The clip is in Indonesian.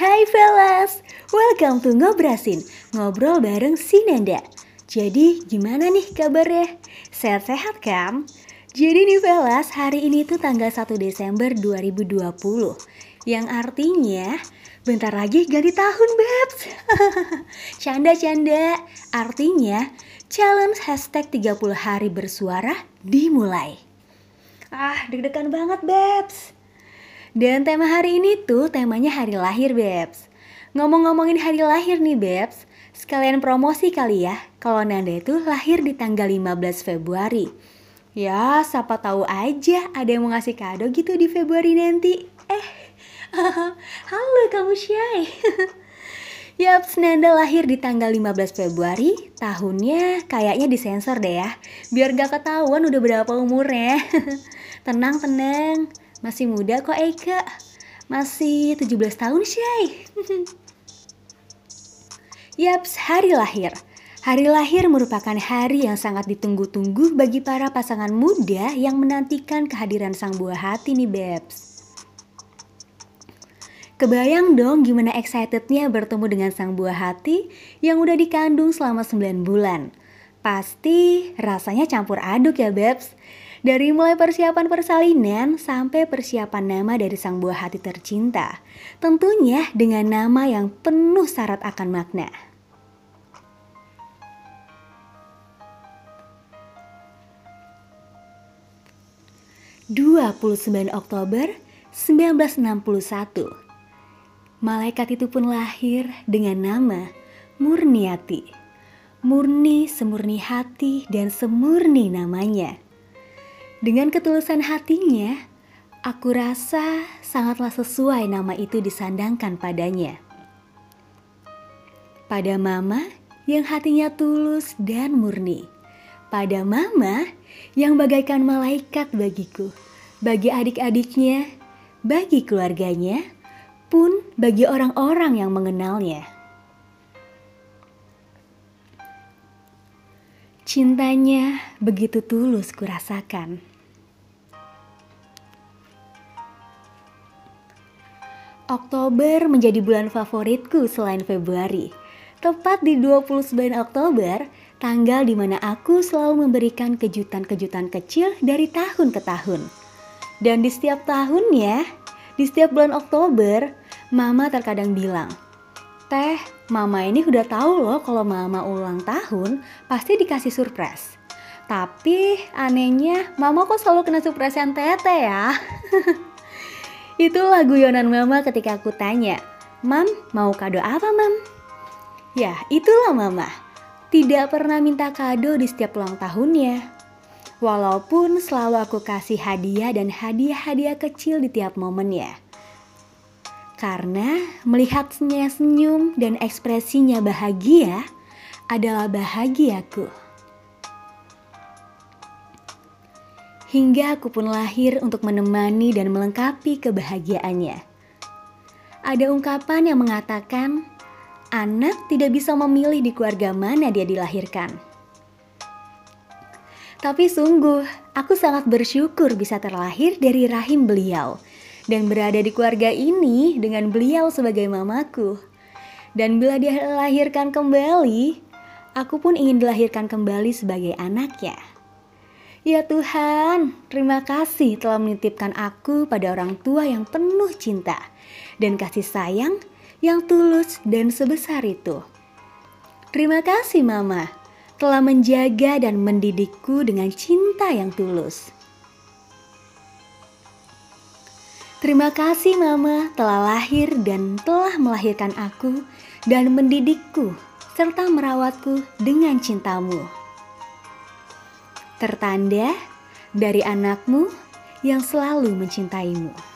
Hai fellas, welcome to Ngobrasin, ngobrol bareng si Nanda. Jadi gimana nih kabarnya? Sehat-sehat kan? Jadi nih fellas, hari ini tuh tanggal 1 Desember 2020 Yang artinya bentar lagi ganti tahun Babs Canda-canda, artinya challenge hashtag 30 hari bersuara dimulai Ah deg-degan banget Babs dan tema hari ini tuh temanya hari lahir, Bebs. Ngomong-ngomongin hari lahir nih, Bebs. Sekalian promosi kali ya, kalau Nanda itu lahir di tanggal 15 Februari. Ya, siapa tahu aja ada yang mau ngasih kado gitu di Februari nanti. Eh, halo kamu Syai. Yaps, Nanda lahir di tanggal 15 Februari, tahunnya kayaknya disensor deh ya, biar gak ketahuan udah berapa umurnya. tenang, tenang, masih muda kok Eka. Masih 17 tahun Syai. Yaps, hari lahir. Hari lahir merupakan hari yang sangat ditunggu-tunggu bagi para pasangan muda yang menantikan kehadiran sang buah hati nih Bebs. Kebayang dong gimana excitednya bertemu dengan sang buah hati yang udah dikandung selama 9 bulan. Pasti rasanya campur aduk ya Bebs. Dari mulai persiapan persalinan sampai persiapan nama dari sang buah hati tercinta. Tentunya dengan nama yang penuh syarat akan makna. Dua puluh sembilan Oktober 1961 Malaikat itu pun lahir dengan nama Murniati. Murni semurni hati dan semurni namanya. Dengan ketulusan hatinya, aku rasa sangatlah sesuai nama itu disandangkan padanya. Pada mama yang hatinya tulus dan murni. Pada mama yang bagaikan malaikat bagiku, bagi adik-adiknya, bagi keluarganya, pun bagi orang-orang yang mengenalnya. Cintanya begitu tulus kurasakan. Oktober menjadi bulan favoritku selain Februari. Tepat di 29 Oktober, tanggal di mana aku selalu memberikan kejutan-kejutan kecil dari tahun ke tahun. Dan di setiap tahunnya, di setiap bulan Oktober, Mama terkadang bilang, Teh, Mama ini udah tahu loh kalau Mama ulang tahun pasti dikasih surprise. Tapi anehnya Mama kok selalu kena surprise yang tete ya. Itulah guyonan mama ketika aku tanya, Mam, mau kado apa mam? Ya, itulah mama. Tidak pernah minta kado di setiap ulang tahunnya. Walaupun selalu aku kasih hadiah dan hadiah-hadiah kecil di tiap momennya. Karena melihatnya senyum dan ekspresinya bahagia adalah bahagiaku. Hingga aku pun lahir untuk menemani dan melengkapi kebahagiaannya. Ada ungkapan yang mengatakan, anak tidak bisa memilih di keluarga mana dia dilahirkan. Tapi sungguh, aku sangat bersyukur bisa terlahir dari rahim beliau dan berada di keluarga ini dengan beliau sebagai mamaku. Dan bila dia dilahirkan kembali, aku pun ingin dilahirkan kembali sebagai anaknya. Ya Tuhan, terima kasih telah menitipkan aku pada orang tua yang penuh cinta dan kasih sayang yang tulus dan sebesar itu. Terima kasih Mama telah menjaga dan mendidikku dengan cinta yang tulus. Terima kasih Mama telah lahir dan telah melahirkan aku dan mendidikku serta merawatku dengan cintamu tertanda dari anakmu yang selalu mencintaimu.